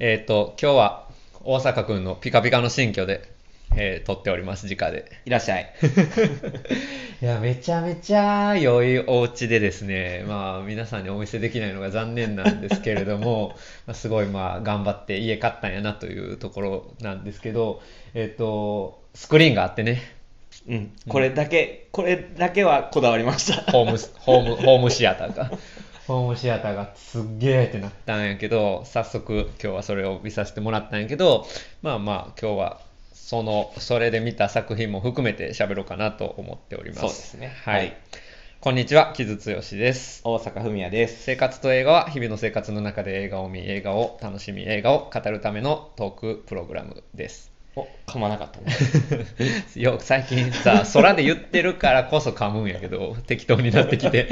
えっ、と、今日は大阪くんのピカピカの新居で、えー撮っております、直で。いらっしゃい。いや、めちゃめちゃ良いお家でですね、まあ、皆さんにお見せできないのが残念なんですけれども、まあすごい、まあ、頑張って家買ったんやなというところなんですけど、えっ、と、スクリーンがあってね、うん。これだけ、これだけはこだわりました。ホームス、ホーム、ホームシアターが。ホームシアターがすっげーってなったんやけど、早速今日はそれを見させてもらったんやけど、まあまあ今日はその、それで見た作品も含めて喋ろうかなと思っております。そうですねはい。はいこんにちは、木津剛です。大阪文也です。生活と映画は日々の生活の中で映画を見、映画を楽しみ、映画を語るためのトークプログラムです。お、噛まなかったね。よ最近さ空で言ってるからこそ噛むんやけど適当になってきて、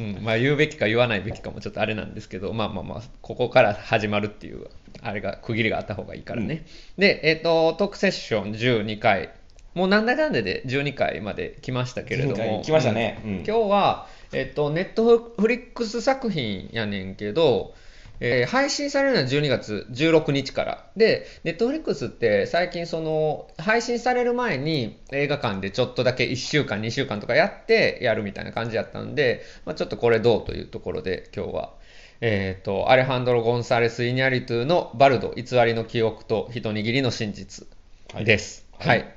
うん、まあ言うべきか言わないべきかもちょっとあれなんですけどまあまあまあここから始まるっていうあれが区切りがあった方がいいからね、でえっ、とトークセッション12回もうなんだかんだで12回まで来ましたけれど12回も来ましたね。うん。うん今日はえっ、とネットフリックス作品やねんけどえー配信されるのは12月16日から。で、ネットフリックスって最近その、配信される前に映画館でちょっとだけ1週間、2週間とかやってやるみたいな感じやったんで、まあ、ちょっとこれどうというところで今日は、えっ、と、アレハンドロ・ゴンサレス・イニャリトゥのバルド、偽りの記憶と一握りの真実です。はいはい。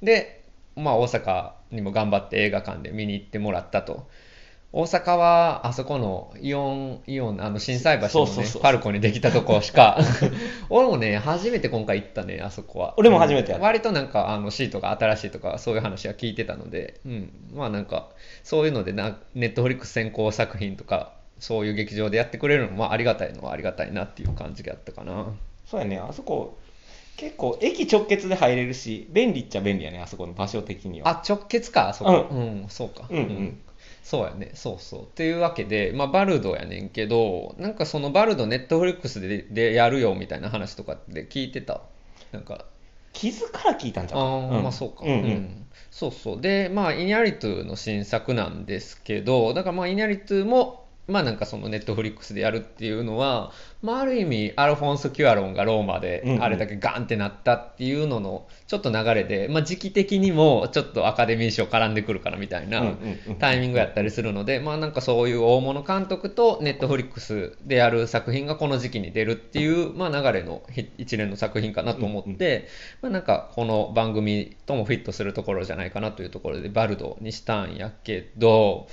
で、まあ大阪にも頑張って映画館で見に行ってもらったと。大阪はあそこのイオン、イオン、あの震災橋のねそうそうそう、パルコにできたとこしか、俺もね、初めて今回行ったね、あそこは。俺も初めてやった割となんか、あの、シートが新しいとか、そういう話は聞いてたので、うん。まあなんか、そういうのでな、ネットフリックス先行作品とか、そういう劇場でやってくれるのも、まあありがたいのはありがたいなっていう感じがあったかな。そうやね、あそこ、結構駅直結で入れるし、便利っちゃ便利やね、あそこの場所的には。あ、直結か、あそこ。うん、そうか。うんうんそうやね、そうそう。っていうわけで、まあ、バルドやねんけど、なんかそのバルド、ネットフリックスででやるよみたいな話とかって聞いてた。なんか、傷から聞いたんじゃあん。ーまあそうか。うんうん。そうそう。で、まあ、イニャリトゥの新作なんですけど、だからまあ、イニャリトゥも、まあなんかそのネットフリックスでやるっていうのは、まあある意味アルフォンソ・キュアロンがローマうんでうん。あれだけガンってなったっていうののちょっと流れで、まあ時期的にもちょっとアカデミー賞絡んでくるからみたいなタイミングやったりするので、まあなんかそういう大物監督とネットフリックスでやる作品がこの時期に出るっていう、まあ流れのひ一連の作品かなと思って、まあなんかこの番組ともフィットするところじゃないかなというところでバルドにしたんやけど、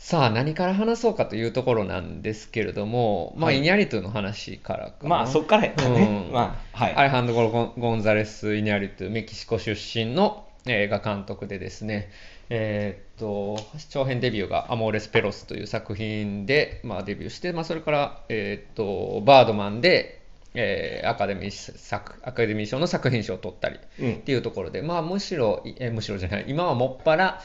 さあ何から話そうかというところなんですけれども、まあ、はいイニャリトゥの話からかな。まあ、そっからやったね。うんまあ、はい。アレハンドロ・ゴンゴンザレス・イニャリトゥ、メキシコ出身の映画監督でですね、えーっと、長編デビューがアモーレス・ペロスという作品で、まあ、デビューして、まあ、それから、えーっと、バードマンで、えーアカデミー作アカデミー賞の作品賞を取ったりうんっていうところで、まあ、むしろ、えーむしろじゃない、今はもっぱら、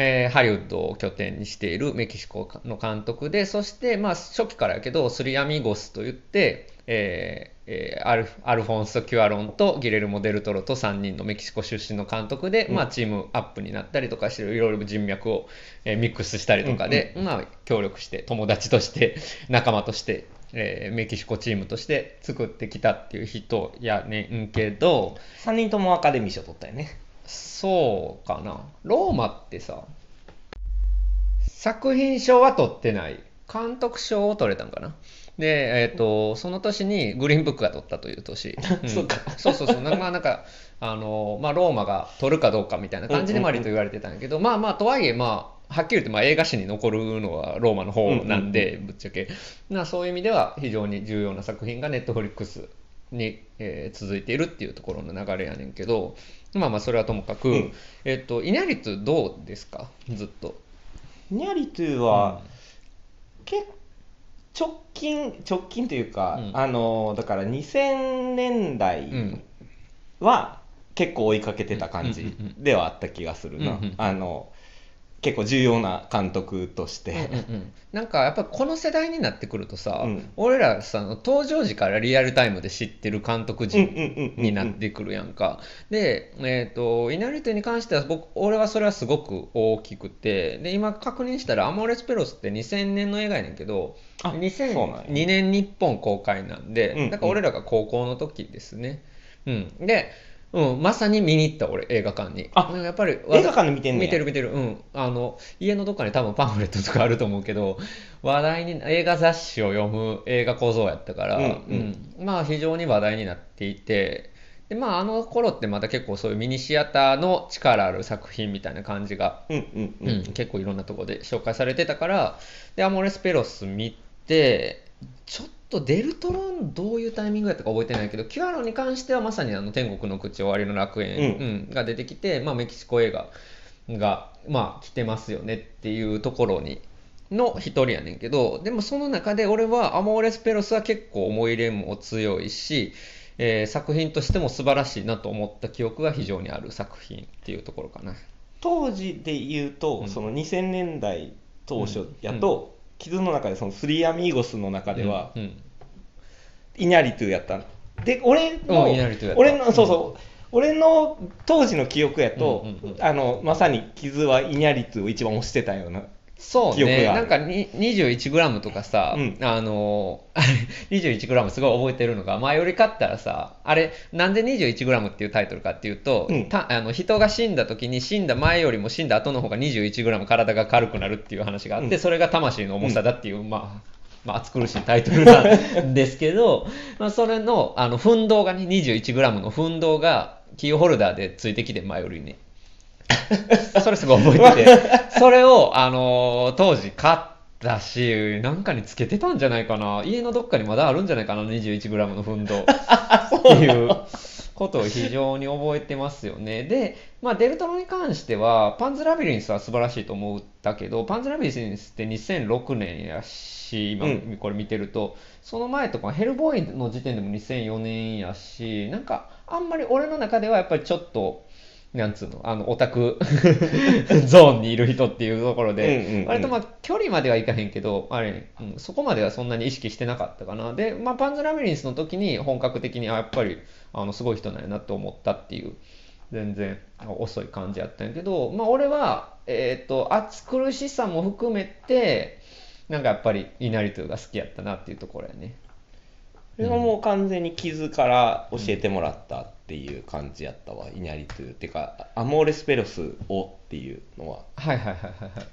えーハリウッドを拠点にしているメキシコの監督で、そして、まあ、初期からやけど、スリアミゴスといって、えーえーアルフアルフォンソ・キュアロンとギレルモ・デルトロと3人のメキシコ出身の監督で、まあ、チームアップになったりとかして、いろいろ人脈を、えーミックスしたりとかで、まあ、協力して、友達として、仲間として、えーメキシコチームとして作ってきたっていう人やねんけど、3人ともアカデミー賞取ったよね。そうかな。ローマってさ、作品賞は取ってない。監督賞を取れたんかな。で、えっ、と、その年にグリーンブックが取ったという年。んそうかそうそうそう。まあなんか、あの、まあローマが取るかどうかみたいな感じでうんうんうん割と言われてたんやけど、まあまあとはいえまあ、はっきり言ってまあ映画史に残るのはローマの方なんで、ぶっちゃけ。なそういう意味では非常に重要な作品がネットフリックスに、えー続いているっていうところの流れやねんけど、まあまあそれはともかく、うんえっ、と、イニャリツどうですか？ずっと。ニャリトゥは、結直近、直近というか、うんあの、だから2000年う代ん。は結構追いかけてた感うんうんじうんではあった気がするな。うんうんあの、結構重要な監督としうんうんて、うんなんかやっぱこの世代になってくるとさ、うん俺らさ登場時からリアルタイムで知ってる監督陣になってくるやんか。で、えっ、と、イナリトゥに関しては僕、俺はそれはすごく大きくて、で、今確認したら、アモーレスペロスって2000年の映画やねんけど、あそうなんや2002年日本公開なんで、うんうんだから俺らが高校の時ですね。うん。で、うん、まさに見に行った俺、映画館に。あやっぱり、映画館で見てん見てる見てる。うん。あの、家のどっかに多分パンフレットとかあると思うけど、話題に、映画雑誌を読む映画構造やったから、うんうんうんまあ非常に話題になっていて、でまああの頃ってまた結構そういうミニシアターの力ある作品みたいな感じが、うんうんううんん結構いろんなところで紹介されてたから、で、アモレスペロス見て、ちょっとデルトロンどういうタイミングやったか覚えてないけど、キュアロに関してはまさにあの天国の口終わりの楽園、うん。うんが出てきて、まあメキシコ映画が、まあ来てますよねっていうところに、の一人やねんけど、でもその中で俺はアモーレスペロスは結構思い入れも強いし、えー作品としても素晴らしいなと思った記憶が非常にある作品っていうところかな。当時で言うと、うん。その2000年代当初やと、傷の中でそのスリーアミーゴスの中では、うんうん。イニャリトゥやったで俺の,、俺のそうそう、俺の当時の記憶やと、あのまさに傷はイニャリトゥを一番推してたようなそうね、なんかに 21g とかさ、うん。あのー、あれ 21g すごい覚えてるのが、前より買ったらさ、あれ、なんで 21g っていうタイトルかっていうと、うん。たあの人が死んだ時に死んだ前よりも死んだ後の方が 21g 体が軽くなるっていう話があって、うん。それが魂の重さだっていう、まあ、まあ、暑苦しいタイトルなんですけど、まあ、それの、あの、奮動がね、21g の奮動が、キーホルダーでついてきて、前よりに。それすごい覚えてて、それを、あのー当時買ったし、なんかにつけてたんじゃないかな。家のどっかにまだあるんじゃないかな、21g の奮闘。っていうことを非常に覚えてますよね。で、まあ、デルトロに関しては、パンズラビリンスは素晴らしいと思ったけど、パンズラビリンスって2006年やし、今うんこれ見てると、その前とか、ヘルボーイの時点でも2004年やし、なんか、あんまり俺の中ではやっぱりちょっと、なんつうの、あの、オタク ゾーンにいる人っていうところで、うんうんうん割とまあ、距離まではいかへんけど、あれ、うん、そこまではそんなに意識してなかったかな。で、まあ、パンズラビリンスの時に本格的に、あ、やっぱり、あの、すごい人なんやなって思ったっていう、全然遅い感じやったんやけど、まあ、俺は、えっ、と、暑苦しさも含めて、なんかやっぱり、イナリトゥが好きやったなっていうところやね。それはもう完全に傷から教えてもらったっていう感じやったわ、イニャリトゥっていうかアモーレスペロスをっていうのは。はいはいはいはい。はい。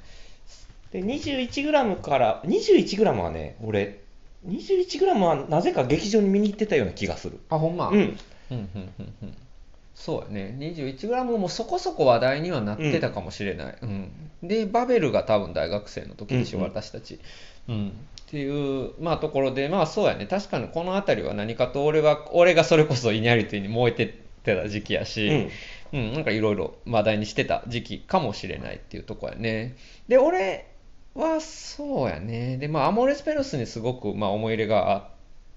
で 21g から 21g はね俺 21g はなぜか劇場に見に行ってたような気がする。あ、ほんま？うん。うんうんうんうんそうやね。21g もそこそこ話題にはなってたかもしれない、うん。でバベルが多分大学生の時でしょ、うんうん私たち、うん、っていう、まあ、ところでまあそうやね。確かにこの辺りは何かと俺は俺がそれこそイニャリティに燃えてた時期やし、うん。なんかいろいろ話題にしてた時期かもしれないっていうとこやね。で俺はそうやね。でまあアモーレスペロスにすごくまあ思い入れがあっ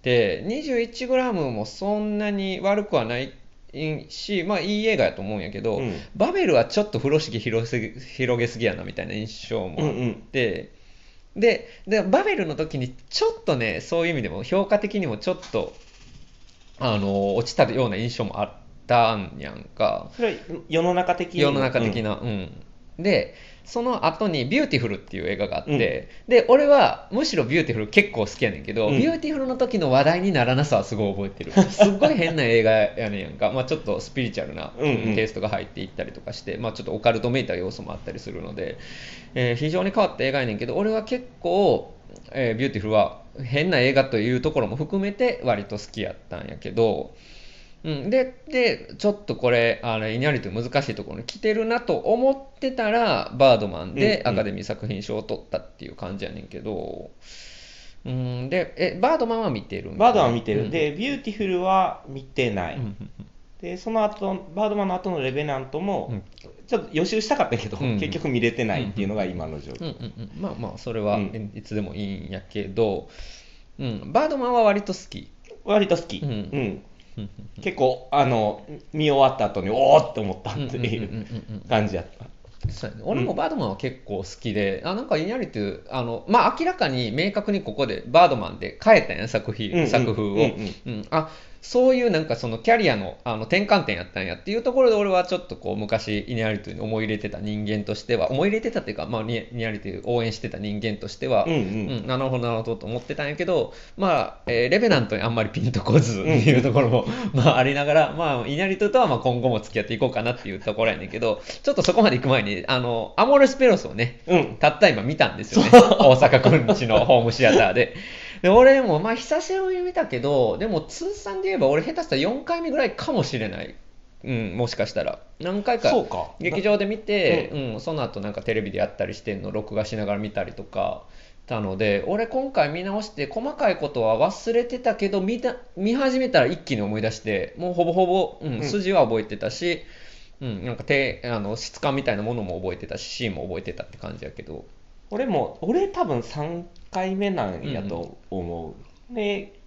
て、21g もそんなに悪くはないし、まあいい映画やと思うんやけど、うんバベルはちょっと風呂敷広すぎ広げすぎやなみたいな印象もあって、でで、バベルの時にちょっとね、そういう意味でも評価的にもちょっと、あの、落ちたような印象もあったんやんか。それは世の中的に世の中的な、うん。で、その後にビューティフルっていう映画があって、で、俺はむしろビューティフル結構好きやねんけど、うんビューティフルの時の話題にならなさはすごい覚えてる。すっごい変な映画やねんやんか。まあちょっとスピリチュアルなうんうんテイストが入っていったりとかして、まあちょっとオカルトめいた要素もあったりするので、えー非常に変わった映画やねんけど、俺は結構、えービューティフルは変な映画というところも含めて割と好きやったんやけど、うん、で、で、ちょっとこれ、あの、イニャリトゥ難しいところに来てるなと思ってたら、バードマンでうんうん。アカデミー作品賞を取ったっていう感じやねんけど、うん、で、え、バードマンは見てるんバードマン見てる、うん。でビューティフルは見てない、うんうんでその後バードマンの後のレベナントも、うん。ちょっと予習したかったけど、うん。結局見れてないっていうのが今の状況、うんうんうん、まあまあ、それはうん。いつでもいいんやけど、うん、バードマンは割と好き。割と好き、うんうん。うん結構あの見終わった後におおって思ったってうんうんうんうんいううんうん。感じやった、そうやね、俺もバードマンは結構好きで、あなんかイニャリというあの、まあ、明らかに明確にここでバードマンで変えたんや作品、うんうん作風を、うんうん。あそういうなんかそのキャリアのあの転換点やったんやっていうところで俺はちょっとこう昔イニャリというに思い入れてた人間としては思い入れてたっていうか、まあ、ニニャリという応援してた人間としては、うんうんなるほどなるほどと思ってたんやけど、まあえーレベナントにあんまりピンとこずっていうところも、まあ、ありながら、まあ、イニャリトとはまあ今後も付き合っていこうかなっていうところやねんけどちょっとそこまで行く前にあのアモーレスペロスをねうん。たった今見たんですよね大阪くんちのホームシアターで。で俺もまあ久しぶりに見たけどでも通算で言えば俺下手したら4回目ぐらいかもしれない、うん、もしかしたら。何回かそうか。劇場で見て、うん。その後なんかテレビでやったりしてんの録画しながら見たりとかたので俺今回見直して細かいことは忘れてたけど見た見始めたら一気に思い出してもうほぼほぼ、うんうん。筋は覚えてたし、うん、なんか手あの質感みたいなものも覚えてたしシーンも覚えてたって感じやけど。俺も、俺多分3回目なんやと思う。で、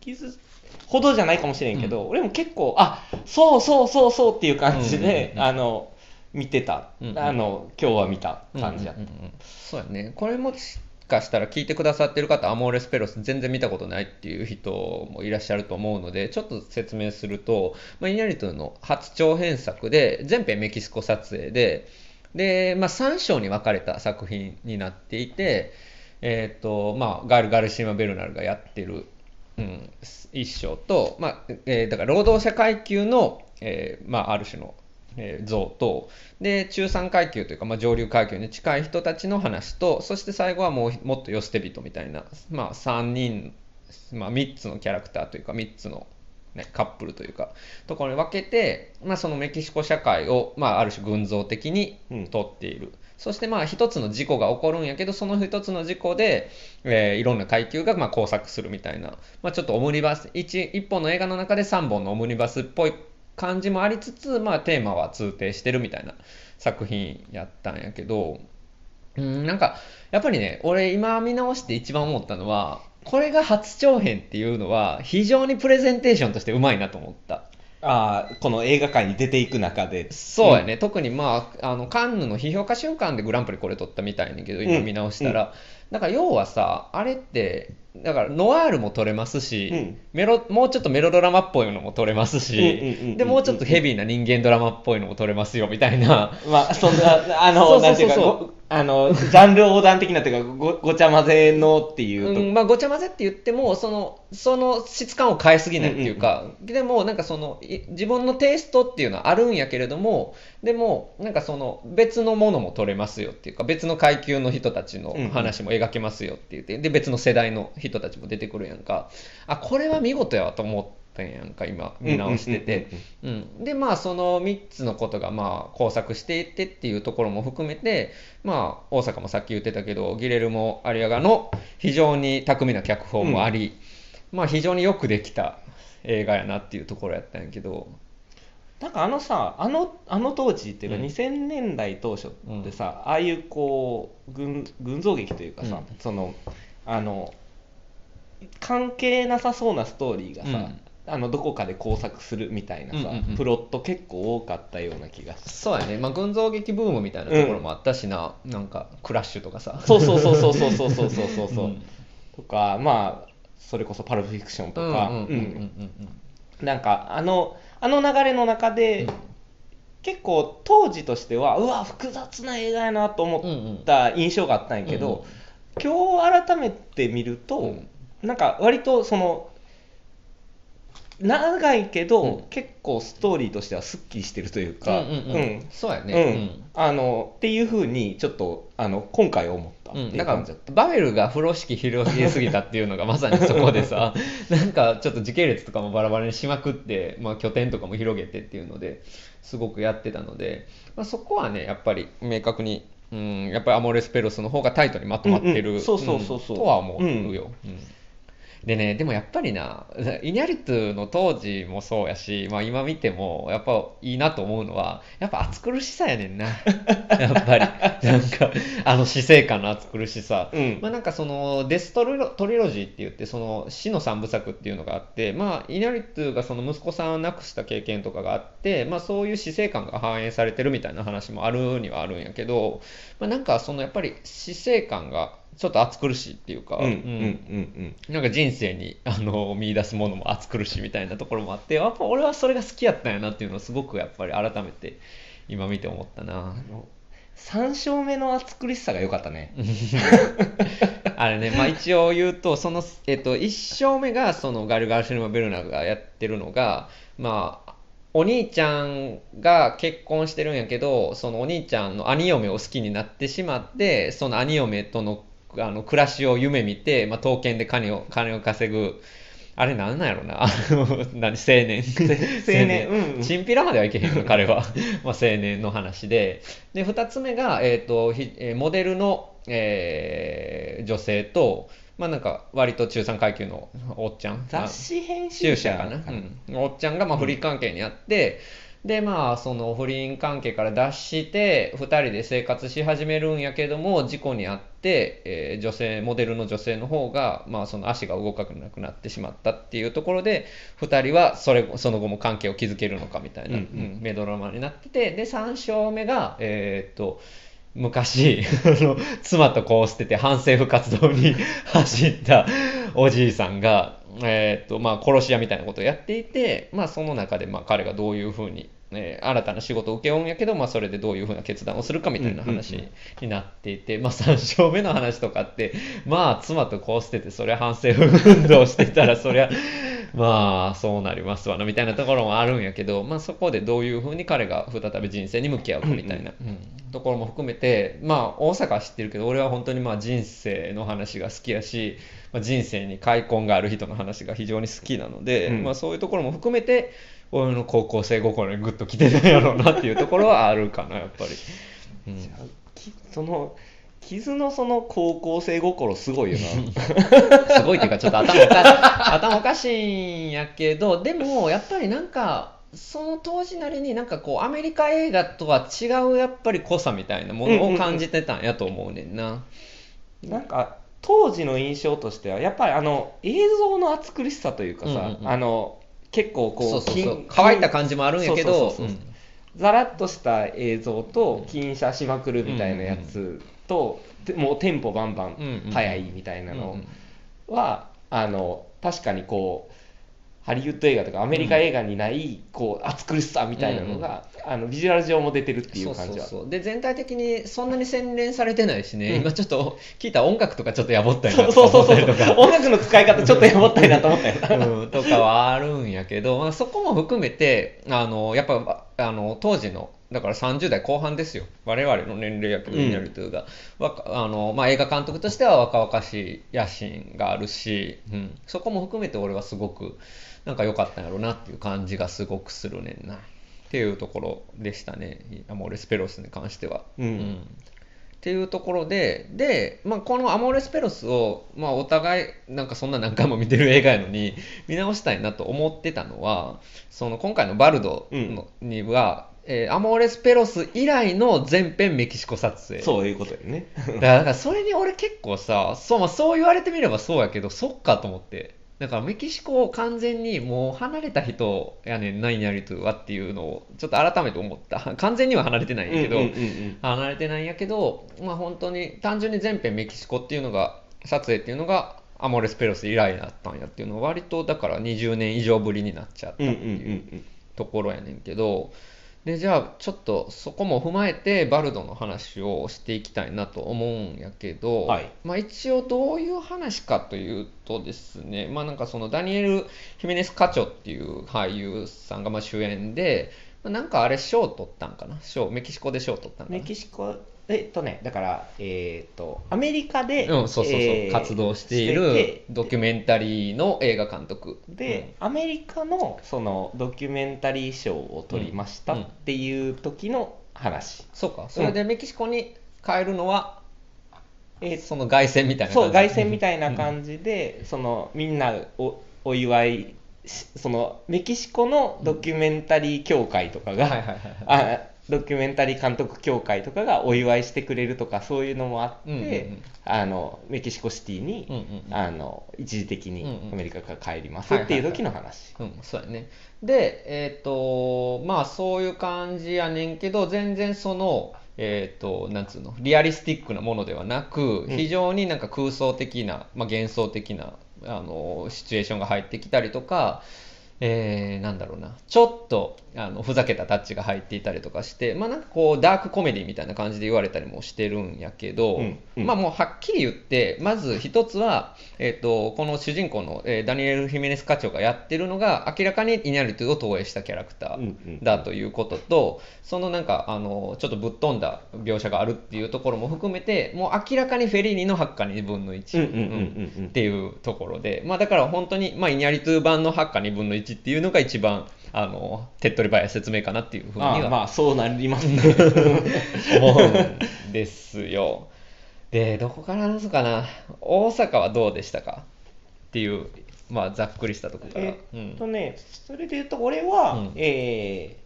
傷ほどじゃないかもしれんけど、俺も結構、あそうそうそうそうっていう感じで、うんうんうんあの、見てた。うんうんあの、今日は見た感じやった。うんうんうんうんそうやねこれもしかしたら聞いてくださってる方アモーレスペロス全然見たことないっていう人もいらっしゃると思うのでちょっと説明すると、まあ、イニャリトの初長編作で全編メキシコ撮影でで、まあ、3章に分かれた作品になっていて、えーとまあ、ガール・ガルシーマ・ベルナルがやってる、うん、一章と、まあえーだから労働者階級の、えーまあ、ある種のえー像とで中産階級というか、まあ、上流階級に近い人たちの話とそして最後はもうもっと寄捨て人みたいな、まあ、3人、まあ、3つのキャラクターというか3つの、ね、カップルというかところに分けて、まあ、そのメキシコ社会を、まあ、ある種群像的にうん撮っている。そしてまあ一つの事故が起こるんやけどその一つの事故で、えーいろんな階級がまあ交錯するみたいな、まあ、ちょっとオムニバス一一本の映画の中で3本のオムニバスっぽい感じもありつつ、まあ、テーマは通底してるみたいな作品やったんやけどうんなんかやっぱりね俺今見直して一番思ったのはこれが初長編っていうのは非常にプレゼンテーションとしてうまいなと思った。ああ、この映画館に出ていく中で。そうやね、特にまああのカンヌの批評家瞬間でグランプリこれ取ったみたいねんけど今見直したら、だから要はさあれってだからノワールも撮れますし、うん。メロもうちょっとメロドラマっぽいのも撮れますし、でもうちょっとヘビーな人間ドラマっぽいのも撮れますよみたいな。まあ、そんな、あの、なんていうか、ごあの、ジャンル横断的なっていうか、ごごちゃ混ぜのっていうと、うんまあ、ごちゃ混ぜって言ってもそのその質感を変えすぎないっていうか、でもなんかそのい自分のテイストっていうのはあるんやけれどもでもなんかその別のものも撮れますよっていうか別の階級の人たちの話も描けますよって言って、で別の世代の人たちも出てくるやんか。あこれは見事やわと思ったんやんか今見直してて。うん、でまあその3つのことがまあ交錯していってっていうところも含めてまあ大阪もさっき言ってたけどギレルモ・アリアガの非常に巧みな脚本もあり、まあ非常によくできた映画やなっていうところやったんやけど。なんかあのさ、あのあの当時っていうか、うん。2000年代当初ってさ、ああいうこう群群像劇というかさ、うん。そのあの関係なさそうなストーリーがさ、うん。あのどこかで工作するみたいなさ、うんうんうん。プロット結構多かったような気がすそうやね、まあ、群像劇ブームみたいなところもあったしな、なんかクラッシュとかさ。そうそうそうそうそうそうそうそうそうそう、うん。とかまあそれこそパルプフィクションとか。うんうんうんうんうん。なんかあのあの流れの中で、うん。結構当時としてはうわ複雑な映画やなと思った印象があったんやけど、今日改めて見ると、うんなんか割とその長いけど、うん。結構ストーリーとしてはすっきりしてるというか、うんうんうん。うん。そうやね、うん。あのっていうふうにちょっとあの今回思ったってうん、いうだから感じだった。バベルが風呂敷広げすぎたっていうのがまさにそこでさ なんかちょっと時系列とかもバラバラにしまくって、まあ、拠点とかも広げてっていうのですごくやってたので、まあ、そこはねやっぱり明確に、うん、やっぱりアモレスペロスの方がタイトにまとまってる、うんうん。そうそうそうそう。とは思うよ、うんでね、でもやっぱりな、イニャリトゥの当時もそうやし、まあ今見ても、やっぱいいなと思うのは、やっぱ暑苦しさやねんな。やっぱり。なんか、あの死生観の暑苦しさ。うんまあなんかその、デストリロトリロジーって言って、その死の三部作っていうのがあって、まあイニャリトゥがその息子さんを亡くした経験とかがあって、まあそういう死生観が反映されてるみたいな話もあるにはあるんやけど、まあなんかそのやっぱり死生観がちょっと暑苦しいっていうか、うんうんうんなんか人生にあの見出すものも暑苦しいみたいなところもあってやっぱ俺はそれが好きやったんやなっていうのをすごくやっぱり改めて今見て思ったなうん。3勝目の暑苦しさが良かったね。あれね、まあ、一応言うとその、えっと、1勝目がそのガルガルシルマ・ベルナがやってるのがまあお兄ちゃんが結婚してるんやけどそのお兄ちゃんの兄嫁を好きになってしまってその兄嫁とのあの暮らしを夢見て、まあ、刀剣で金を金を稼ぐあれなんなんやろな。何青年。青年。うんうん。チンピラまではいけへんの彼は。まあ青年の話で。で2つ目が、えーとひえーモデルの、えー女性と、まあ、なんか割と中産階級のおっちゃん。雑誌編収集者者かな、うん、おっちゃんがまあ不倫関係にあって、でまあその不倫関係から脱して2人で生活し始めるんやけども事故に遭って、えー女性モデルの女性の方が、まあ、その足が動かなくなってしまったっていうところで2人はそれその後も関係を築けるのかみたいな、うんうん。うんメドラマになっててで3章目がえーっと昔妻とこう捨てて反政府活動に 走ったおじいさんが、えーっとまあ、殺し屋みたいなことをやっていて、まあ、その中でまあ彼がどういうふうに、えー新たな仕事を請け負うんやけど、まあ、それでどういうふうな決断をするかみたいな話うんうんになっていて、まあ、3章目の話とかってまあ妻とこう捨ててそりゃ反政府運動してたら そりゃまあそうなりますわなみたいなところもあるんやけど、まあ、そこでどういうふうに彼が再び人生に向き合うかみたいな、うん。ところも含めてまあ大阪は知ってるけど俺は本当にまあ人生の話が好きやし、まあ、人生に開墾がある人の話が非常に好きなので、うんまあ、そういうところも含めて俺の高校生心にグッと来てたんやろうなっていうところはあるかなやっぱり。うんきその傷のその高校生心すごいよな すごいっていうか、ちょっと頭おか頭おかしいんやけど、でも、やっぱりなんか、その当時なりになんかこう、アメリカ映画とは違うやっぱり濃さみたいなものを感じてたんやと思うねんな。なんか当時の印象としてはやっぱりあの映像の暑苦しさというかさ、うんうんうん。あの結構こう乾いた感じもあるんやけどそうそうそうそう。うん。ザラッとした映像と金車しまくるみたいなやつと、でもうテンポバンバうんうんン速いみたいなのうんうんは、あの確かにこうハリウッド映画とかアメリカ映画にない、こう暑苦しさみたいなのが、あのビジュアル上も出てるっていう感じは。で全体的にそんなに洗練されてないしね、うん。今ちょっと聞いた音楽とかちょっとやぼったりなそうそうそうそう。音楽の使い方ちょっとやぼったいなと思ったよな。うん、とかはあるんやけど、まあ、そこも含めてあのやっぱあの当時のだから30代後半ですよ。我々の年齢やけどうんニャルトゥが、わか。あのまあ、映画監督としては若々しい野心があるし、うん、そこも含めて俺はすごくなんか良かったんやろうなっていう感じがすごくするねんなっていうところでしたねアモーレスペロスに関しては。うんっていうところで、で、まあ、このアモーレスペロスを、まあ、お互い、なんかそんな何回も見てる映画やのに、見直したいなと思ってたのは、その今回のバルドの、には、えーアモーレスペロス以来の全編メキシコ撮影。そういうことよねだから、だからそれに俺結構さ、そう、まあ、そう言われてみればそうやけど、そっかと思って。だからメキシコを完全にもう離れた人やねん、ナイニャリトゥはっていうのをちょっと改めて思った。完全には離れてないんやけど、うんうんうんうん離れてないんやけど、まあ、本当に単純に全編メキシコっていうのが撮影っていうのがアモレスペロス以来だったんやっていうのは割とだから20年以上ぶりになっちゃったってうんうんうんいうところやねんけどでじゃあちょっとそこも踏まえてバルドの話をしていきたいなと思うんやけど、はい。まあ、一応どういう話かというとですね、まあ、なんかそのダニエル・ヒメネス・カチョっていう俳優さんがまあ主演で、まあなんかあれ賞取ったんかな？賞メキシコで賞取ったんかな？メキシコえっとねだからえっとアメリカで、うん、そうそうそう、えー活動しているてドキュメンタリーの映画監督。で、アメリカのそのドキュメンタリー賞を取りましたうん。っていう時の話、そうかそれでメキシコに帰るのはえーその凱旋みたいなそう凱旋みいたいな感じで、そのみんなおお祝いしそのメキシコのドキュメンタリー協会とかが、はいはいはい。あドキュメンタリー監督協会とかがお祝いしてくれるとかそういうのもあって、うんうんうん。あのメキシコシティに、うんうんうん。あの一時的にアメリカから帰りますっていう時の話。うん、そうやね。で、えっ、と、まあそういう感じやねんけど、全然その、えっ、と、なんつうの、リアリスティックなものではなく、うん。非常になんか空想的な、まあ幻想的な、あの、シチュエーションが入ってきたりとか、えー、なんだろうな、ちょっと、あの、ふざけたタッチが入っていたりとかして、まあなんかこう、ダークコメディみたいな感じで言われたりもしてるんやけど、うんうんまあもうはっきり言って、まず一つは、えっ、と、この主人公の、えーダニエル・ヒメネス課長がやってるのが、明らかにイニャリティを投影したキャラクタうんうーんだということと、そのなんか、あの、ちょっとぶっ飛んだ描写があるっていうところも含めて、もう明らかにフェリーニの8か2分の1。うんうんうんうんうんっていうところで、まあだから本当に、まあイニャリトゥ版の8か2分の1っていうのが一番、あの、手っ取り早い説明かなっていうふうにはまあそうなりますね。思うんですよ。で、どこから話すかな？大阪はどうでしたか？っていう、まあ、ざっくりしたところから。えうんっとね、それで言うと俺は、うんえー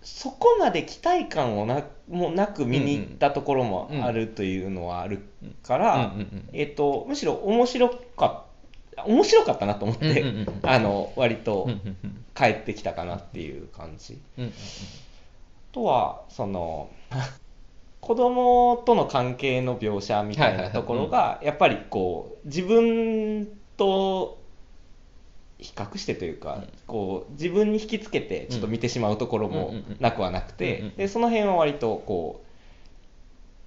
そこまで期待感をなもなく見に行ったところもあるというのはあるから、うんうんうんえっとむしろ面白かった面白かったなと思って、うんうんうんあの割うんとうんうん。帰ってきたかなっていう感じ。うんうんあとはその 子供との関係の描写みたいなところがやっぱりこう自分と比較してというか、こう自分に引きつけてちょっと見てしまうところもなくはなくうんうんうん。てでその辺は割とこ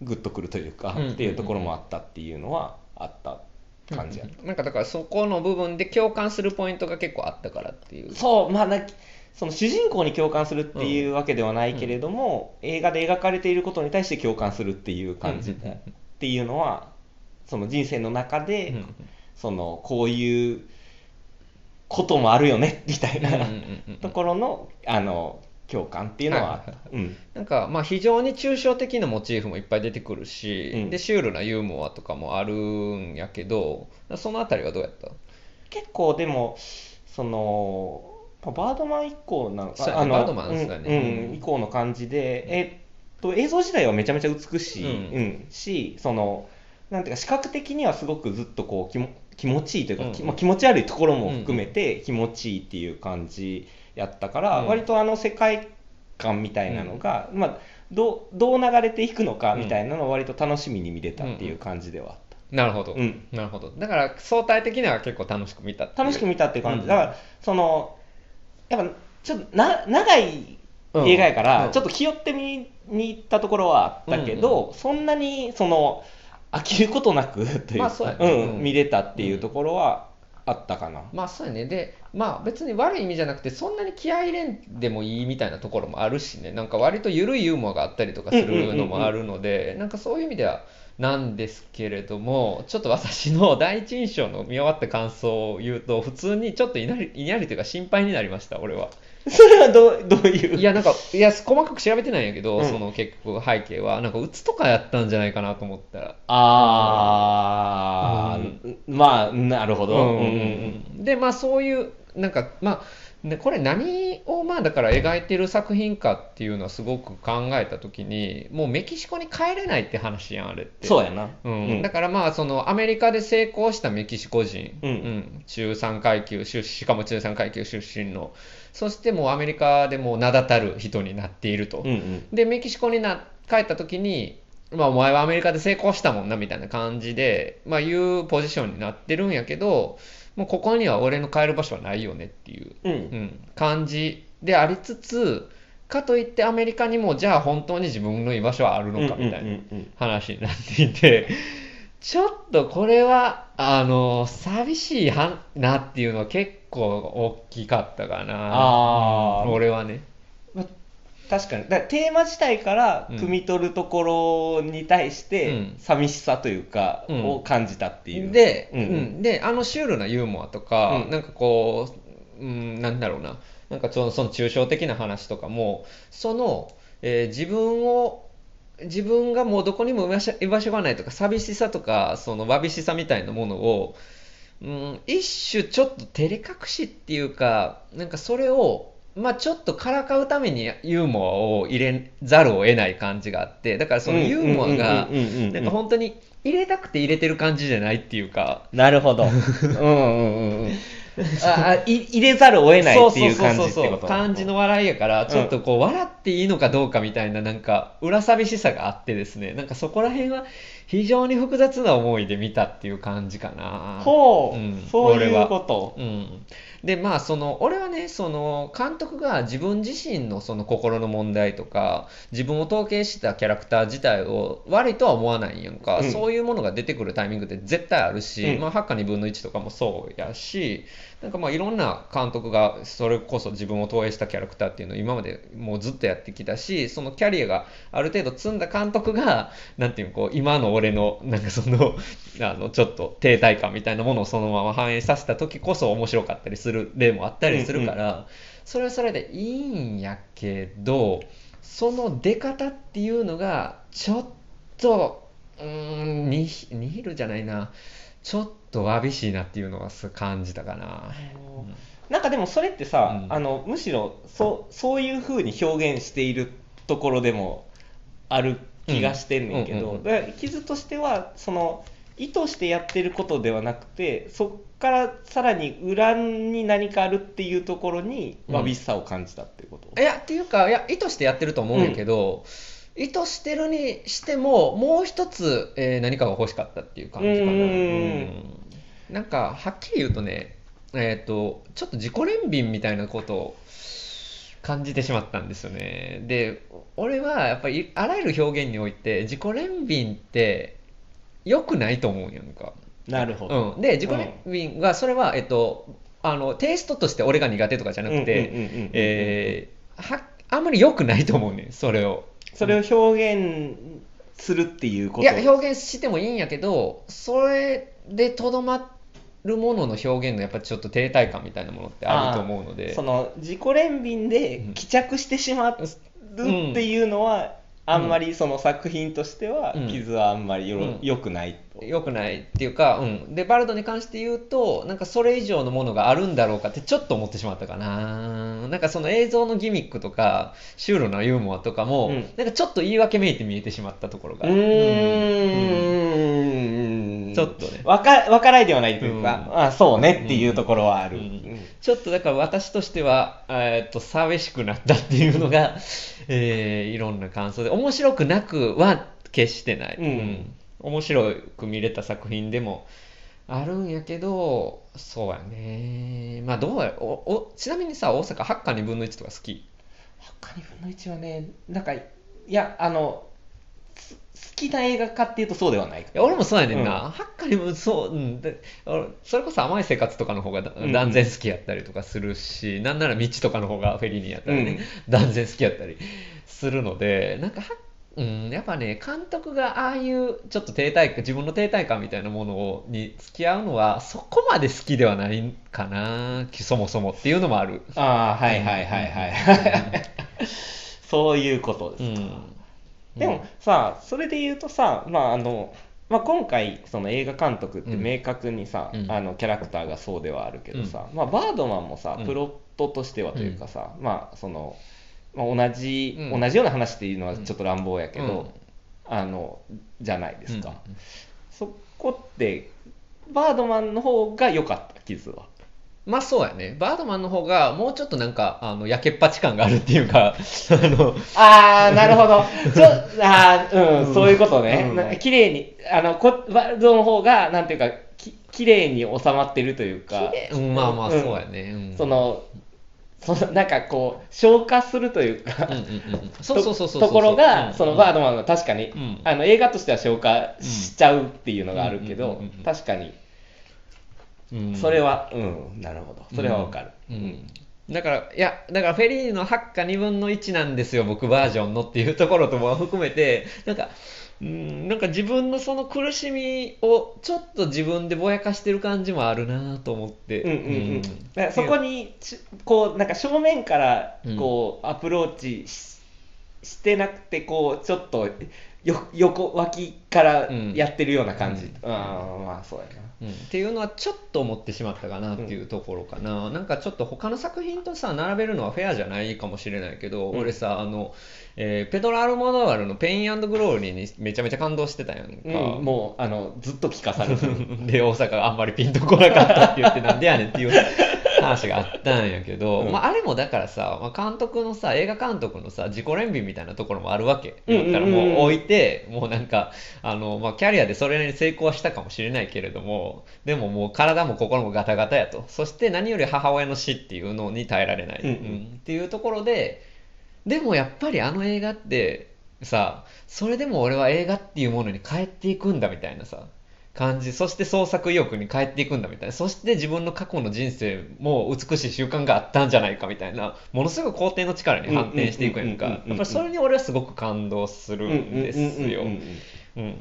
うグッとくるというかうんうんうん。っていうところもあったっていうのはあった感じやった。なんかだからそこの部分で共感するポイントが結構あったからっていう。そう、まあな、その主人公に共感するっていうわけではないけれども、映画で描かれていることに対して共感するっていう感じ。うんっていうのは、その人生の中で、うん。そのこういうこともあるよねみたいな。うんうんうんうん。ところのあの共感っていうのはあった。うん。なんかまあ非常に抽象的なモチーフもいっぱい出てくるし、うん。でシュールなユーモアとかもあるんやけどそのあたりはどうやった？結構でもそのバードマン以降なのそうやねあのバードマンうんそうん。以降の感じでえっと映像自体はめちゃめちゃ美しい、うん。うん。しそのなんていうか視覚的にはすごくずっとこう気も気持ちいいというか、うん。きまあ、気持ち悪いところも含めて気持ちいいっていう感じやったから、うん。割とあの世界観みたいなのが、まあ、どうどう流れていくのかみたいなのを割と楽しみに見れたっていう感じではあった。なるほど、うん。なるほど。だから相対的には結構楽しく見た楽しく見たっていう感じ、うん。だからそのやっぱちょっとな長い映画やから、うん。ちょっと気負って見に行ったところはあったけど、そんなにその飽きることなくというか、まあそううん。見れたっていうところはあったかな、まあそうやね。でまあ別に悪い意味じゃなくてそんなに気合い入れんでもいいみたいなところもあるしね。なんか割と緩いユーモアがあったりとかするのもあるのでなんかそういう意味ではなんですけれどもちょっと私の 第一印象の見終わった感想を言うと普通にちょっといなりいなりというか心配になりました俺は それはどうどういう？いやなんかいや細かく調べてないんやけど、うん。その結局背景はなんか鬱とかやったんじゃないかなと思ったら。あー、まあなるほど、うんうんうん。でまあそういうなんかまあねこれ何をまあだから描いてる作品かっていうのはすごく考えた時にもうメキシコに帰れないって話やんあれって。そうやな、うん。だからまあそのアメリカで成功したメキシコ人、うん。中産階級出しかも中産階級出身の。そしてもうアメリカでもう名だたる人になっていると、うんうん。でメキシコにな帰った時に、まあ、お前はアメリカで成功したもんなみたいな感じで、まあ、いうポジションになってるんやけどもうここには俺の帰る場所はないよねっていう、うんうん、感じでありつつかといってアメリカにもじゃあ本当に自分の居場所はあるのかみたいな話になっていて。ちょっとこれは、あの、寂しいはなっていうのは結構大きかったかな。俺はね。ま確かに。だからテーマ自体からうん。汲み取るところに対してうん。寂しさというか、うん。を感じたっていう。で、うん。うん。で、あのシュールなユーモアとか、うん。なんかこう、うん、なんだろうな、なんかちょその抽象的な話とかも、その、えー自分を、自分がもうどこにも居場所居場所がないとか寂しさとかそのわびしさみたいなものを、うん、一種ちょっと照れ隠しっていうかなんかそれをまあちょっとからかうためにユーモアを入れざるを得ない感じがあってだからそのユーモアがなんか本当に入れたくて入れてる感じじゃないっていうか。なるほど。うんうんうんうん。あ入れざるを得ないっていう感じってこと。感じの笑いやからちょっとこう笑っていいのかどうかみたいななんか裏寂しさがあってですね。なんかそこら辺は非常に複雑な思いで見たっていう感じかな。ほう、うん。そういうこと。うん、でまあその俺はねその監督が自分自身のその心の問題とか自分を統計したキャラクター自体を悪いとは思わないんやんか、うん。そういうものが出てくるタイミングって絶対あるし、うん。まあ、ハッカ2分の1とかもそうやしなんかまあいろんな監督がそれこそ自分を投影したキャラクターっていうのを今までもうずっとやってきたしそのキャリアがある程度積んだ監督がなんていうのこう今の俺のなんかその あのちょっと停滞感みたいなものをそのまま反映させた時こそ面白かったりする例もあったりするから、それはそれでいいんやけどその出方っていうのがちょっとうーんニヒルじゃないな。ちょっとわびしいなっていうのはす感じたかな。なんかでもそれってさ、うん。あのむしろそうそういう風に表現しているところでもある気がしてんねんけど、うんうんうんだから傷としてはその意図してやってることではなくてそこからさらに裏に何かあるっていうところにうん。わびしさを感じたっていうこと、いやっていうかいや意図してやってると思うんやけど、意図してるにしてももう一つ、えー何かが欲しかったっていう感じかな。うーん。うん。なんかはっきり言うとねえっ、とちょっと自己憐憫みたいなことを感じてしまったんですよね。で俺はやっぱりあらゆる表現において自己憐憫って良くないと思うんやんか。なるほど、うん、で自己憐憫はそれは、えっと、あのテイストとして俺が苦手とかじゃなくてえあんまり良くないと思うねんそれを。それを表現するっていうこと？いや表現してもいいんやけどそれでとどまるものの表現のやっぱちょっと停滞感みたいなものってあると思うので。その自己憐憫でうん。帰着してしまうっていうのは、あんまりその作品としてはうん。傷はあんまりよろ、うん。良くないと。良くないっていうか、うん、でバルドに関して言うとなんかそれ以上のものがあるんだろうかってちょっと思ってしまったかな。なんかその映像のギミックとかシュールなユーモアとかも、うん。なんかちょっと言い訳めいて見えてしまったところがうーんちょっとね。わかわからないではないというか、うん。あそうねっていうところはある。ちょっとだから私としては、えーっと寂しくなったっていうのが、えーいろんな感想で面白くなくは決してない、うん。面白く見れた作品でもあるんやけどそうやね。まあどうやおおちなみにさ大阪8か2分の1とか好き？他2分の1はね、なんか、いや、あの、きな映画かっていうとそうではない。いや俺もそうやねんうん。な、8か2分そう、うん、で俺それこそ甘い生活とかの方が断然好きやったりとかするし、なんなら道とかの方がフェリーニやったらね、うん。断然好きやったりするのでなんかはうん、やっぱね監督がああいうちょっと停滞感自分の停滞感みたいなものをに付き合うのはそこまで好きではないかなそもそもっていうのもある。ああ、はいはいはいはい。そういうことですか。うんでもさ、それで言うとさ、まああのまあ、今回その映画監督って明確にさ、うん。あのキャラクターがそうではあるけどさ、まあ、バードマンもさうん。プロットとしてはというかさ、まあそのまあ、同じ、うん。同じような話っていうのはちょっと乱暴やけど、うん。あのじゃないですか、うん。そこってバードマンの方が良かった傷はまあそうやね。バードマンの方がもうちょっとなんかあの焼けっぱち感があるっていうか あのああ、なるほど。ちょ、あーうん、そういうことね。うん。な綺麗に、あの、こ、ワールドの方が、なんていうか、き、綺麗に収まってるというか。うんまあまあうんそうやね、うん。その、その、なんかこう、消化するというか、ところが、うん。そのバードマンは確かに、ん。あの映画としては消化しちゃうっていうのがあるけどうんうんうんうん、確かに、うんそれは、うん、なるほど。それはわかる。うん。だから、いや、だからフェリーの8か2分の1なんですよ、僕バージョンのっていうところとも含めて、なんか、うん、なんか自分のその苦しみをちょっと自分でぼやかしてる感じもあるなと思って。うんうんうん。そこにちこうなんか正面からこうアプローチししてなくてこうちょっとよ横脇からやってるような感じ、うん、まあそうやな、うん、っていうのはちょっと思ってしまったかなっていうところかな、うん、なんかちょっと他の作品とさ並べるのはフェアじゃないかもしれないけど、うん、俺さあの、えー、ペドロ・アルモドワルの「ペイングローリー」にめちゃめちゃ感動してたやんか、うん、もうあのずっと聞かされてる。で大阪があんまりピンとこなかったって言ってなんでやねんっていう話があったんやけど、うん、まあ、あれもだからさ、まあ、監督のさ映画監督のさ自己憐憫みたいなところもあるわけ、だからもう置いてもうなんかあの、まあ、キャリアでそれなりに成功はしたかもしれないけれどもでももう体も心もガタガタやと。そして何より母親の死っていうのに耐えられない、うん、うん、っていうところででもやっぱりあの映画ってさそれでも俺は映画っていうものに変えていくんだみたいなさ感じそして創作意欲に変えていくんだみたいな。そして自分の過去の人生も美しい習慣があったんじゃないかみたいな。ものすごい肯定の力に反転していくやんか。やっぱりそれに俺はすごく感動するんですよ。っ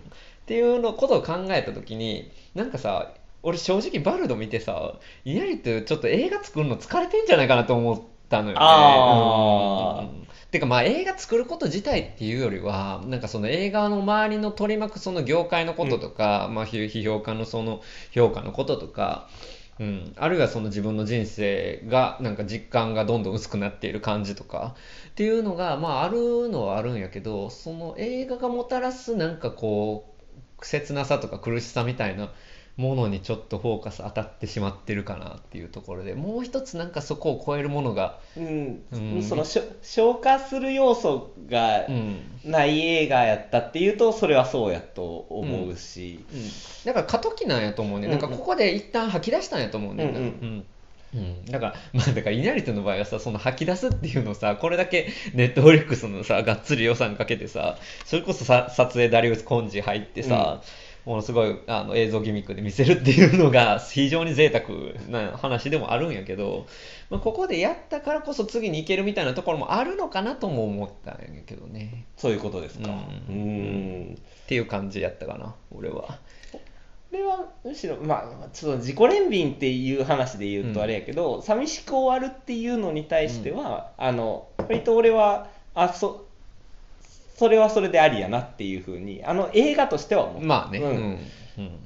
ていうのことを考えた時になんかさ俺正直バルド見てさイヤリってちょっと映画作るの疲れてんじゃないかなと思ったのよね。てかまあ映画作ること自体っていうよりはなんかその映画の周りの取り巻くその業界のこととか、うん、まあ批評家のその評価のこととかうん、あるいはその自分の人生がなんか実感がどんどん薄くなっている感じとかっていうのがまああるのはあるんやけどその映画がもたらすなんかこう切なさとか苦しさみたいなものにちょっとフォーカス当たってしまってるかなっていうところでもう一つなんかそこを超えるものが、うん、うん、その消化する要素がない映画やったっていうとそれはそうやと思うし、うん。うん、だから過渡期なんやと思うね、うん。うん、なんかここで一旦吐き出したんやと思うね、うんうん。うん、だから、まあ、だから、稲荷との場合はさ、その吐き出すっていうのをさ、これだけネットフリックスのさ、がっつり予算かけてさ、それこそさ撮影ダリウス・コンジ入ってさ、うんものすごいあの映像ギミックで見せるっていうのが非常に贅沢な話でもあるんやけど、まあ、ここでやったからこそ次に行けるみたいなところもあるのかなとも思ったんやけどね。そういうことですか。うん。うん。っていう感じやったかな俺は。これはむしろまあちょっと自己憐憫っていう話で言うとあれやけど、うん、寂しく終わるっていうのに対しては、うん、あの割と俺はあそそれはそれでありやなっていうふうにあの映画としては思う。まあね、うん、うん。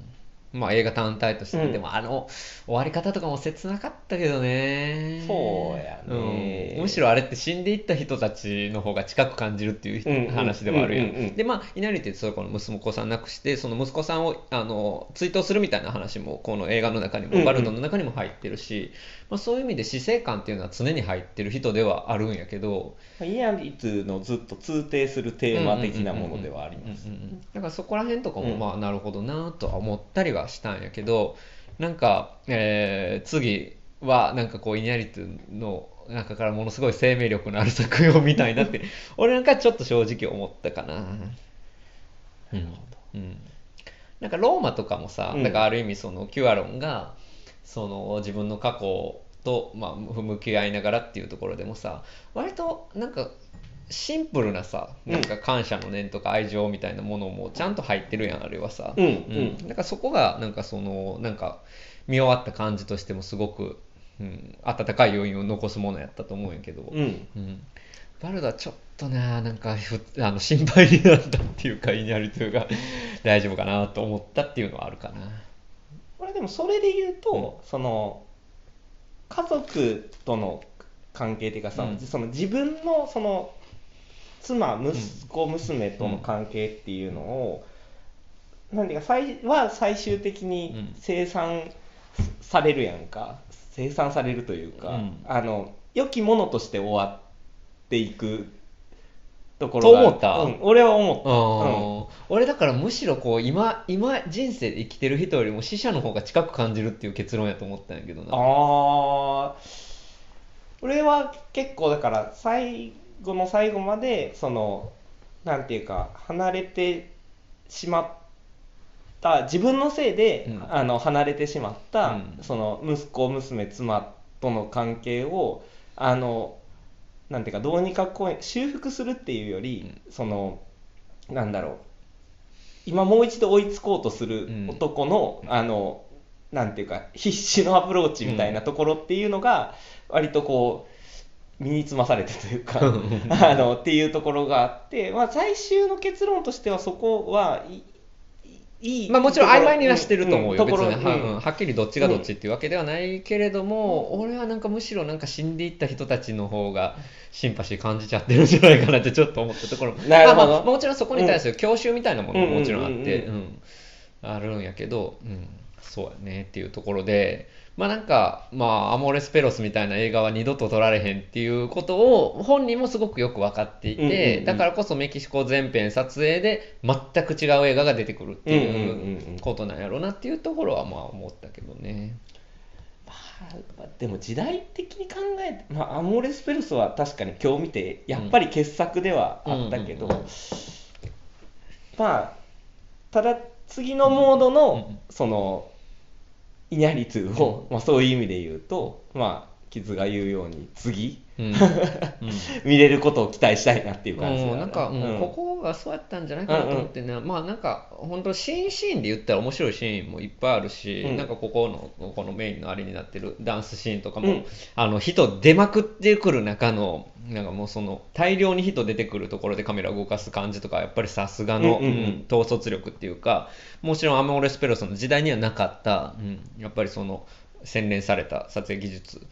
まあ映画単体として、うん、でもあの終わり方とかも切なかったけどね。そうやね、うん、むしろあれって死んでいった人たちの方が近く感じるっていう話ではあるやん。でまあ稲荷ってそこの息子さん亡くしてその息子さんをあの追悼するみたいな話もこの映画の中にもバルドの中にも入ってるし、まあ、そういう意味で死生観っていうのは常に入ってる人ではあるんやけどイヤリツのずっと通底するテーマ的なものではあります。だからそこら辺とかもまあなるほどなとは思ったりはしたんやけどなんか、えー、次はなんかこうイニャリツの中からものすごい生命力のある作品を見たいなって 俺なんかちょっと正直思ったかな。なるほど、うん、なんかローマとかもさ、うん、だからある意味そのキュアロンがその自分の過去と、まあ、向き合いながらっていうところでもさ割となんかシンプルなさなんか感謝の念とか愛情みたいなものもちゃんと入ってるやんあれはさ、うんうん、なんかそこがなんかそのなんか見終わった感じとしてもすごく、うん、温かい余韻を残すものやったと思うんやけど、うん、うん、バルダちょっとななんかあの心配になったっていうかイニャリトゥが大丈夫かなと思ったっていうのはあるかな。でもそれで言うと、うん、その家族との関係っていうかさ、うん、その自分のその妻息子娘との関係っていうのを、うん、なんていうか最は最終的に生産されるやんか。生産されるというか、あの良きものとして終わっていくところがと思った、うん、俺は思った、うん、俺だからむしろこう今今人生で生きてる人よりも死者の方が近く感じるっていう結論やと思ったんやけどな。ああ俺は結構だから最後の最後までそのなんていうか離れてしまった自分のせいで、うん、あの離れてしまった、うん、その息子娘妻との関係をあのなんていうかどうにかこう修復するっていうより、うん、そのなんだろう。今もう一度追いつこうとする男の、うん、あのなんていうか必死のアプローチみたいなところっていうのが割とこう身につまされてというか あのっていうところがあって、まあ、最終の結論としてはそこはいい。まあもちろん曖昧にはしてると思うよ、ん。ところ別に、はうん。うん。はっきりどっちがどっちっていうわけではないけれども、俺はなんかむしろなんか死んでいった人たちの方がシンパシー感じちゃってるんじゃないかなってちょっと思ったところも。なるほど。まあまあもちろんそこに対する郷愁みたいなものももちろんあって、うんうんうん。あるんやけど、うん、そうやねっていうところで、まあなんか、まあ、アモーレスペロスみたいな映画は二度と撮られへんっていうことを本人もすごくよく分かっていて、うんうんうんだからこそメキシコ全編撮影で全く違う映画が出てくるってうんうんうんいううんことなんやろうなっていうところはまあ思ったけどね。まあでも時代的に考えて、まあ、アモーレスペルスは確かに今日見てやっぱり傑作ではあったけど、うんうんうんまあただ次のモードの、うんうん。そのイニャリトゥを、まあ、そういう意味で言うとまあキズが言うように次うん。うん。見れることを期待したいなっていう感じだうん、なんか、うんうん。ここがそうやったんじゃないかなと思ってね、まあなんか本当シーンシーンで言ったら面白いシーンもいっぱいあるし、うん。なんかここのこのメインのあれになってるダンスシーンとかも、うん。あの人出まくってくる中のなんかもうその大量に人出てくるところでカメラ動かす感じとかやっぱりさすがの、うんうんうん。うん統率力っていうかもちろんアモーレスペロスの時代にはなかった、うん、やっぱりその洗練された撮影技術。が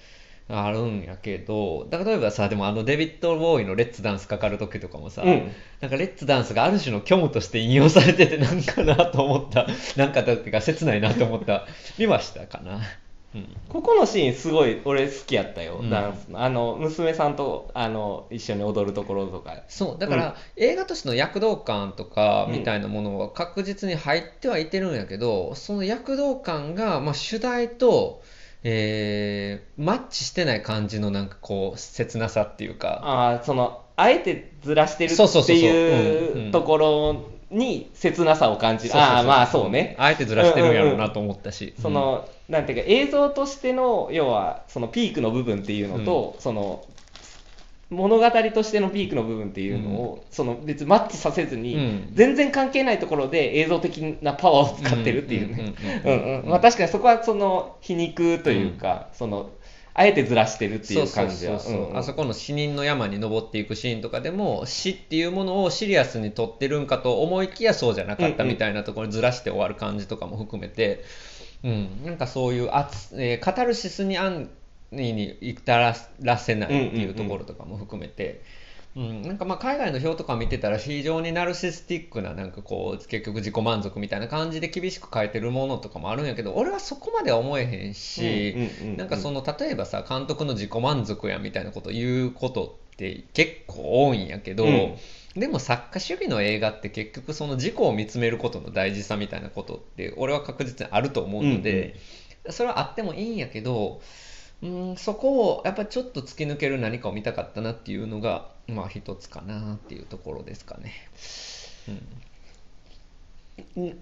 あるんやけど例えばさでもあのデビッド・ボーイの「レッツダンス」かかる時とかもさ、うん。なんかレッツダンスがある種の虚無として引用されててなんかなと思った。なんかだってか切ないなと思った。見ましたかな、うん、ここのシーンすごい俺好きやったよ、うん。ダンスの。あの娘さんとあの一緒に踊るところとか。そう。だから、映画としての躍動感とかうん。みたいなものは確実に入ってはいてるんやけど、その躍動感が、まあ、主題と、えーマッチしてない感じのなんかこう切なさっていうか。ああそのあえてずらしてるってそうそうそうそう。うんういん。うところに切なさを感じる。そうそうそう。ああまあそうね。あえてずらしてるんやろうなと思ったし、その、なんていうか映像としての要はそのピークの部分っていうのと、その物語としてのピークの部分っていうのを、その別にマッチさせずに、うん。全然関係ないところで映像的なパワーを使ってるっていうね。うんうんうんうん まあ確かにそこはその皮肉というか、そのあえてずらしてるっていう感じは。あそこの死人の山に登っていくシーンとかでも死っていうものをシリアスに撮ってるんかと思いきやそうじゃなかったみたいなところにずらして終わる感じとかも含めて、うん、なんかそういうあつ、えーカタルシスに安易に至らせないっていうところとかも含めて。うん、なんかまあ海外の表とか見てたら非常にナルシスティックななんかこう結局自己満足みたいな感じで厳しく書いてるものとかもあるんやけど俺はそこまでは思えへんし、うんうんうんうん。なんかその例えばさ監督の自己満足やみたいなことを言うことって結構多いんやけど、うん。でも作家主義の映画って結局その自己を見つめることの大事さみたいなことって俺は確実にあると思うので、それはあってもいいんやけどうんそこをやっぱちょっと突き抜ける何かを見たかったなっていうのがまあ一つかなっていうところですかね。うん。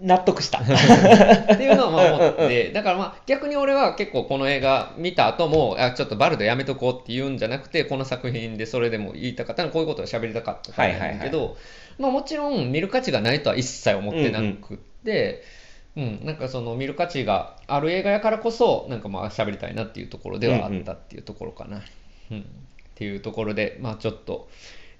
納得した。っていうのはまあ思って、だからまあ逆に俺は結構この映画見た後も、あちょっとバルドやめとこうって言うんじゃなくて、この作品でそれでも言いたかったのはこういうことを喋りたかったからなんだけど、まあもちろん見る価値がないとは一切思ってなくって、うんうんなんかその見る価値がある映画やからこそ、なんかまあ喋りたいなっていうところではあったっていうところかな。うんっていうところで、まあちょっと、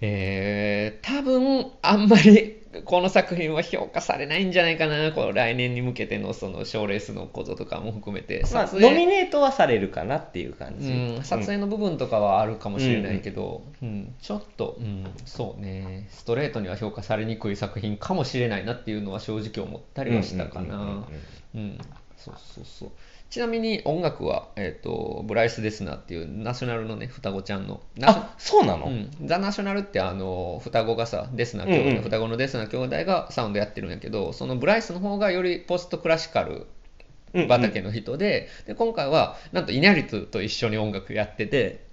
えー、多分あんまりこの作品は評価されないんじゃないかな、この来年に向けてのその賞レースのこととかも含めて、まあ、ノミネートはされるかなっていう感じ、うん、撮影の部分とかはあるかもしれないけど、うんちょっと、うん、そうね、ストレートには評価されにくい作品かもしれないなっていうのは正直思ったりはしたかうんうんうんうんな。うん、そうそうそう。ちなみに音楽は、えっ、と、ブライス・デスナーっていうナショナルのね、双子ちゃんの、あそうなの、うん、ザ・ナショナルってあの双子がさデスナ兄弟、うんうん。双子のデスナ兄弟がサウンドやってるんやけどそのブライスの方がよりポストクラシカルうんうん。畑の人で,、で今回はなんとイニャリトゥと一緒に音楽やってて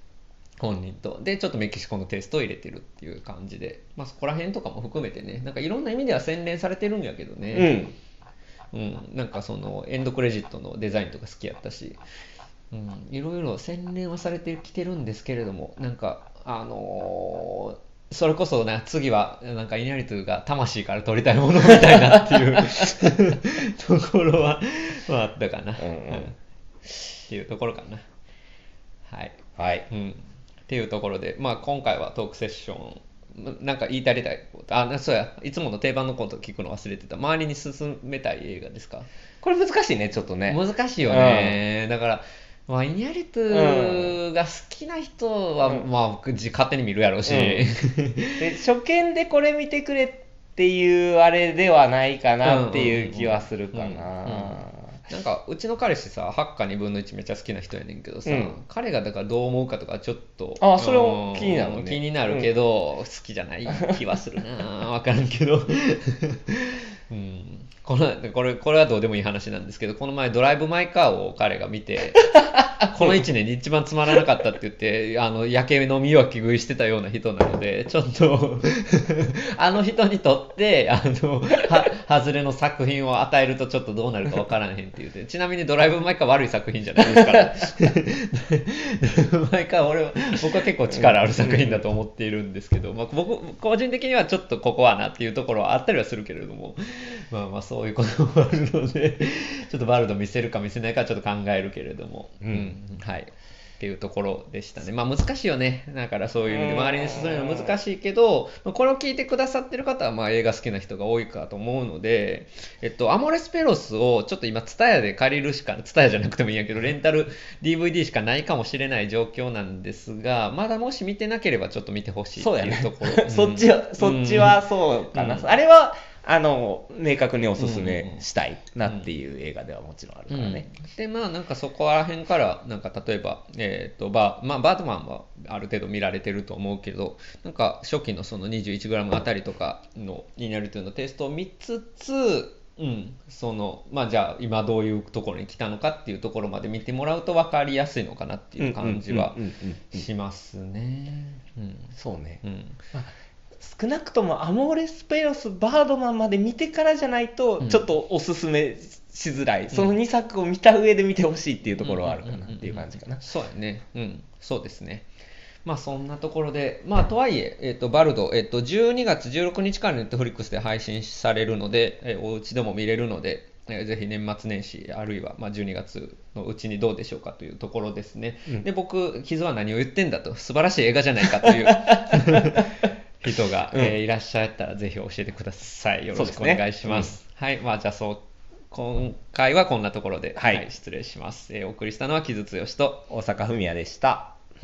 本人と。でちょっとメキシコのテイストを入れてるっていう感じで、まあ、そこら辺とかも含めてねなんかいろんな意味では洗練されてるんやけどね、うんうん、なんかそのエンドクレジットのデザインとか好きやったし、うん、いろいろ洗練はされてきてるんですけれどもなんかあのーそれこそね次はなんかイニャリトゥが魂から取りたいものみたいなっていう ところは、まあ、あったかな、うん。うん。っていうところかな。はい、はい。うん、っていうところで、まあ、今回はトークセッションなんか言い足りたいこと。あそうや。いつもの定番のこと聞くの忘れてた。周りに進めたい映画ですか？これ難しいねちょっとね。難しいよね、だからまあ、イニャリトゥが好きな人は、うん。まあ、じ勝手に見るやろうし、で初見でこれ見てくれっていうあれではないかなっていう気はするかうん。うん。うん。ななんかうちの彼氏さ8か2分の1めっちゃ好きな人やねんけどさ、うん。彼がだからどう思うかとかちょっとあそれも気になるね。うん気になるけど、好きじゃない気はするな分からんけど、うん、このこれこれはどうでもいい話なんですけどこの前ドライブ・マイ・カーを彼が見て この1年で一番つまらなかったって言ってあの焼け飲みはき食いしてたような人なのでちょっと あの人にとってあのは外れの作品を与えるとちょっとどうなるか分からへんって言ってちなみにドライブ・マイ・カー悪い作品じゃないですから。ドライブ・マイ・カー俺は僕は結構力ある作品だと思っているんですけど、まあ、僕個人的にはちょっとここはなっていうところはあったりはするけれどもまあまあそういうこともあるので ちょっとバルド見せるか見せないかちょっと考えるけれども、うん。はい。っていうところでしたね。まあ難しいよね。だからそういう意味でうん。周りに進めるの難しいけど、まあこれを聞いてくださってる方はまあ映画好きな人が多いかと思うので、えっと、アモレスペロスをちょっと今、ツタヤで借りるしか、ツタヤじゃなくてもいいんやけど、レンタル DVD しかないかもしれない状況なんですが、まだもし見てなければちょっと見てほしいってそうやね。いうところ。そっちはそっちはそうかな。うん。あれはあの明確におすすめしたいなっていう映画ではもちろんあるからねうんでまあなんかそこら辺からなんか例えば、えーとバーまあ、バートマンはある程度見られてると思うけどなんか初期のその 21g あたりとかのニナルトゥのテストを見つつうん、そのまあじゃあ今どういうところに来たのかっていうところまで見てもらうと分かりやすいのかなっていう感じはうんうんうんうんしますね。うんそうねうんまあ少なくともアモーレスペロスバードマンまで見てからじゃないとうん。ちょっとおすすめしづらい、その2作を見た上で見てほしいっていうところはあるかなっていう感じかな、そうやね。うん、そうですね。まあそんなところで、まあとはいえ、えっ、と、バルド、えっ、と、12月16日からネットフリックスで配信されるので、えーお家でも見れるので、えーぜひ年末年始、あるいはまあ12月のうちにどうでしょうかというところですね。うん。で、僕、傷は何を言ってんだと、素晴らしい映画じゃないかという 人が、うん。えーいらっしゃったら、ぜひ教えてください。よろしくお願いします。はい、まあじゃあそう、今回はこんなところで、はい。はい、失礼します。えーお送りしたのは木津剛と、大阪文也でした